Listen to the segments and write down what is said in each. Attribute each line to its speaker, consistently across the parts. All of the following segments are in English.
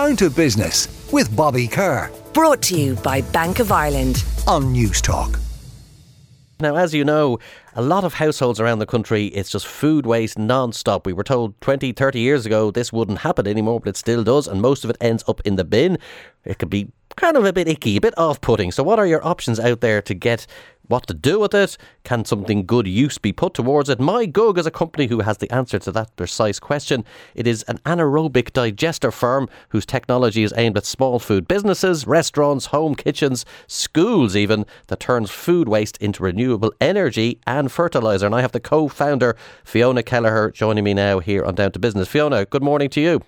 Speaker 1: Down to Business with Bobby Kerr.
Speaker 2: Brought to you by Bank of Ireland.
Speaker 1: On Newstalk.
Speaker 3: Now, as you know, a lot of households around the country, it's just food waste non stop. We were told 20, 30 years ago this wouldn't happen anymore, but it still does, and most of it ends up in the bin. It could be kind of a bit icky, a bit off putting. So, what are your options out there to get what to do with it? Can something good use be put towards it? My Gug is a company who has the answer to that precise question. It is an anaerobic digester firm whose technology is aimed at small food businesses, restaurants, home kitchens, schools, even, that turns food waste into renewable energy and fertiliser. And I have the co founder, Fiona Kelleher, joining me now here on Down to Business. Fiona, good morning to you.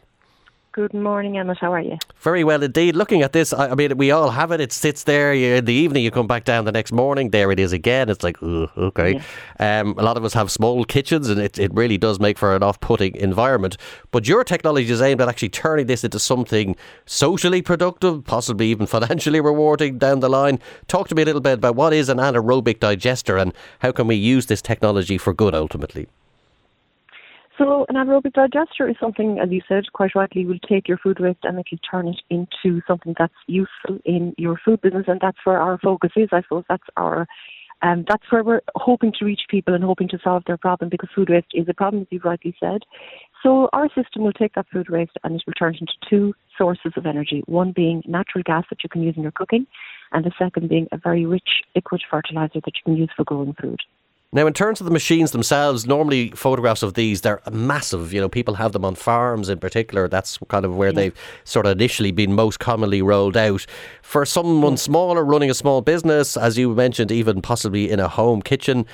Speaker 4: Good morning, Emma. How are you?
Speaker 3: Very well indeed. Looking at this, I, I mean, we all have it. It sits there you, in the evening. You come back down the next morning. There it is again. It's like, okay. Yeah. Um, a lot of us have small kitchens, and it, it really does make for an off-putting environment. But your technology is aimed at actually turning this into something socially productive, possibly even financially rewarding down the line. Talk to me a little bit about what is an anaerobic digester, and how can we use this technology for good ultimately.
Speaker 4: So an anaerobic digester is something, as you said, quite rightly, will take your food waste and it'll turn it into something that's useful in your food business, and that's where our focus is. I suppose that's our, um, that's where we're hoping to reach people and hoping to solve their problem because food waste is a problem, as you've rightly said. So our system will take that food waste and it will turn it into two sources of energy. One being natural gas that you can use in your cooking, and the second being a very rich liquid fertilizer that you can use for growing food.
Speaker 3: Now, in terms of the machines themselves, normally photographs of these, they're massive. You know, people have them on farms in particular. That's kind of where yeah. they've sort of initially been most commonly rolled out. For someone smaller running a small business, as you mentioned, even possibly in a home kitchen,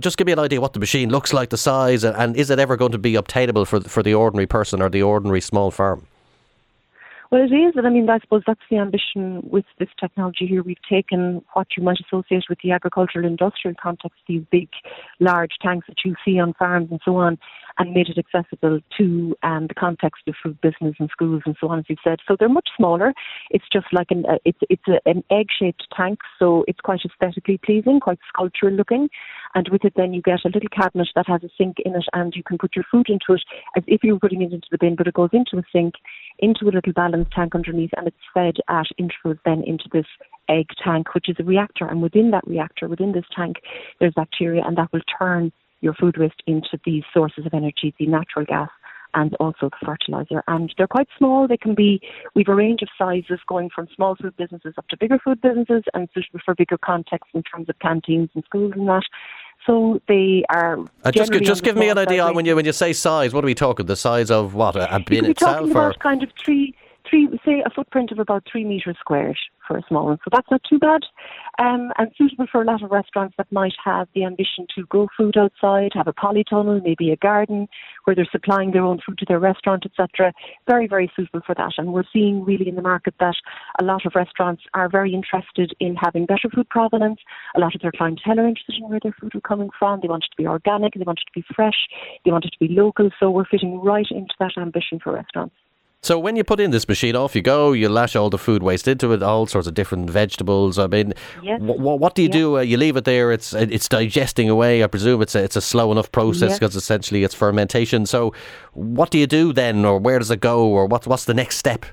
Speaker 3: just give me an idea what the machine looks like, the size, and is it ever going to be obtainable for, for the ordinary person or the ordinary small farm?
Speaker 4: Well, it is, and I mean, I suppose that's the ambition with this technology here. We've taken what you might associate with the agricultural industrial context, these big, large tanks that you see on farms and so on, and made it accessible to um, the context of food business and schools and so on, as you've said. So they're much smaller. It's just like an uh, it's it's a, an egg-shaped tank, so it's quite aesthetically pleasing, quite sculptural looking. And with it, then you get a little cabinet that has a sink in it, and you can put your food into it as if you were putting it into the bin, but it goes into a sink, into a little balance tank underneath, and it's fed at intervals then into this egg tank, which is a reactor. And within that reactor, within this tank, there's bacteria, and that will turn your food waste into these sources of energy, the natural gas and also the fertilizer. And they're quite small. They can be, we've a range of sizes going from small food businesses up to bigger food businesses and suitable for bigger contexts in terms of canteens and schools and that. So they are.
Speaker 3: Uh, just just give me an idea when you when you say size. What are we talking? The size of what a, a bin itself,
Speaker 4: talking or about kind of three three say a footprint of about three meters squared for a small one. So that's not too bad um, and suitable for a lot of restaurants that might have the ambition to grow food outside, have a polytunnel, maybe a garden where they're supplying their own food to their restaurant, etc. Very, very suitable for that. And we're seeing really in the market that a lot of restaurants are very interested in having better food provenance. A lot of their clientele are interested in where their food is coming from. They want it to be organic, they want it to be fresh, they want it to be local. So we're fitting right into that ambition for restaurants.
Speaker 3: So when you put in this machine, off you go. You lash all the food waste into it, all sorts of different vegetables. I mean, yes. w- what do you yes. do? Uh, you leave it there. It's it's digesting away. I presume it's a, it's a slow enough process because yes. essentially it's fermentation. So what do you do then, or where does it go, or what what's the next step?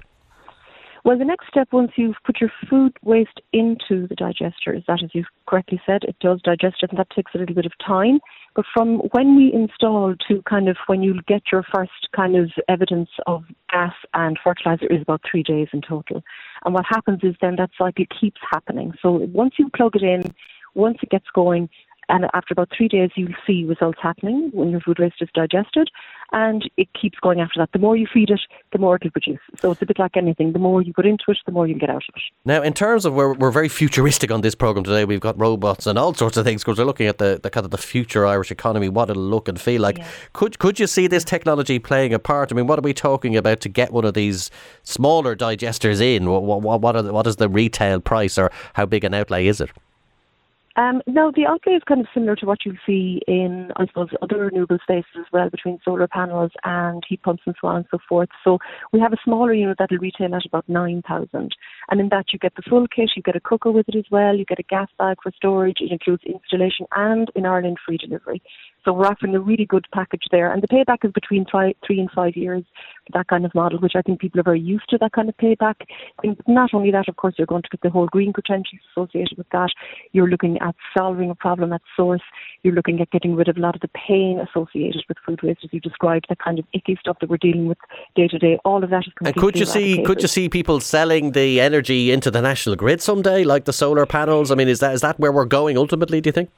Speaker 4: Well, the next step, once you've put your food waste into the digester, is that, as you've correctly said, it does digest it, and that takes a little bit of time. But from when we install to kind of when you get your first kind of evidence of gas and fertilizer is about three days in total. And what happens is then that cycle keeps happening. So once you plug it in, once it gets going, and after about three days, you'll see results happening when your food waste is digested, and it keeps going after that. The more you feed it, the more it'll produce. So it's a bit like anything. The more you put into it, the more you get out of it.
Speaker 3: Now, in terms of we're, we're very futuristic on this program today. We've got robots and all sorts of things because we're looking at the, the kind of the future Irish economy, what it'll look and feel like. Yeah. Could could you see this technology playing a part? I mean, what are we talking about to get one of these smaller digesters in? What what what, the, what is the retail price, or how big an outlay is it?
Speaker 4: Um, no, the outlay is kind of similar to what you'll see in, I suppose, other renewable spaces as well, between solar panels and heat pumps and so on and so forth. So we have a smaller unit that will retail at about 9,000. And in that you get the full kit, you get a cooker with it as well, you get a gas bag for storage, it includes installation and in Ireland free delivery. So we're offering a really good package there. And the payback is between three, three and five years for that kind of model, which I think people are very used to that kind of payback. And not only that, of course, you're going to get the whole green credentials associated with that. You're looking at solving a problem at source. You're looking at getting rid of a lot of the pain associated with food waste, as you described, the kind of icky stuff that we're dealing with day to day. All of that is completely
Speaker 3: And could you see could you see people selling the energy into the national grid someday, like the solar panels? I mean, is that is that where we're going ultimately? Do you think?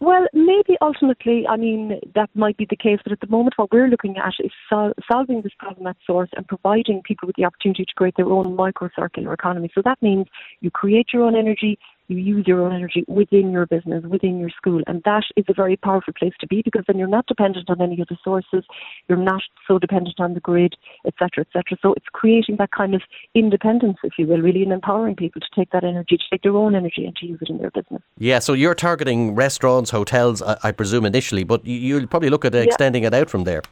Speaker 4: Well, maybe ultimately, I mean, that might be the case, but at the moment, what we're looking at is sol- solving this problem at source and providing people with the opportunity to create their own microcircular economy. So that means you create your own energy, you use your own energy within your business, within your school. And that is a very powerful place to be because then you're not dependent on any other sources, you're not so dependent on the grid, etc., etc. So it's creating that kind of independence, if you will, really, and empowering people to take that energy, to take their own energy and to use it in their business.
Speaker 3: Yeah, so you're targeting restaurants, hotels, I, I presume, initially, but you, will probably look at extending it out from there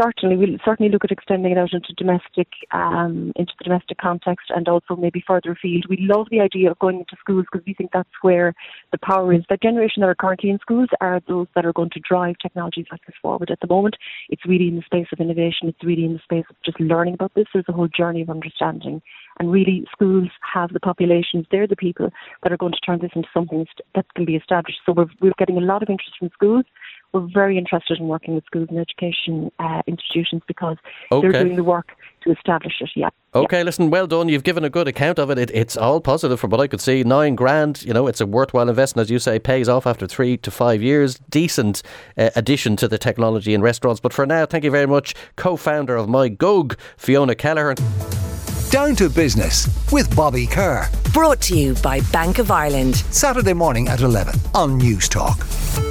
Speaker 4: certainly we'll certainly look at extending it out into domestic um, into the domestic context and also maybe further afield. We love the idea of going into schools because we think that's where the power is. The generation that are currently in schools are those that are going to drive technologies like this forward. At the moment, it's really in the space of innovation. It's really in the space of just learning about this. There's a whole journey of understanding, and really schools have the populations. They're the people that are going to turn this into something that can be established. So we're we're getting a lot of interest from schools we're very interested in working with schools and education uh, institutions because okay. they're doing the work to establish it. Yeah.
Speaker 3: Okay,
Speaker 4: yeah.
Speaker 3: listen, well done. You've given a good account of it. it. It's all positive from what I could see. Nine grand, you know, it's a worthwhile investment, as you say, pays off after three to five years. Decent uh, addition to the technology in restaurants. But for now, thank you very much, co founder of My Gug, Fiona Kelleher.
Speaker 1: Down to Business with Bobby Kerr.
Speaker 2: Brought to you by Bank of Ireland.
Speaker 1: Saturday morning at 11 on Newstalk.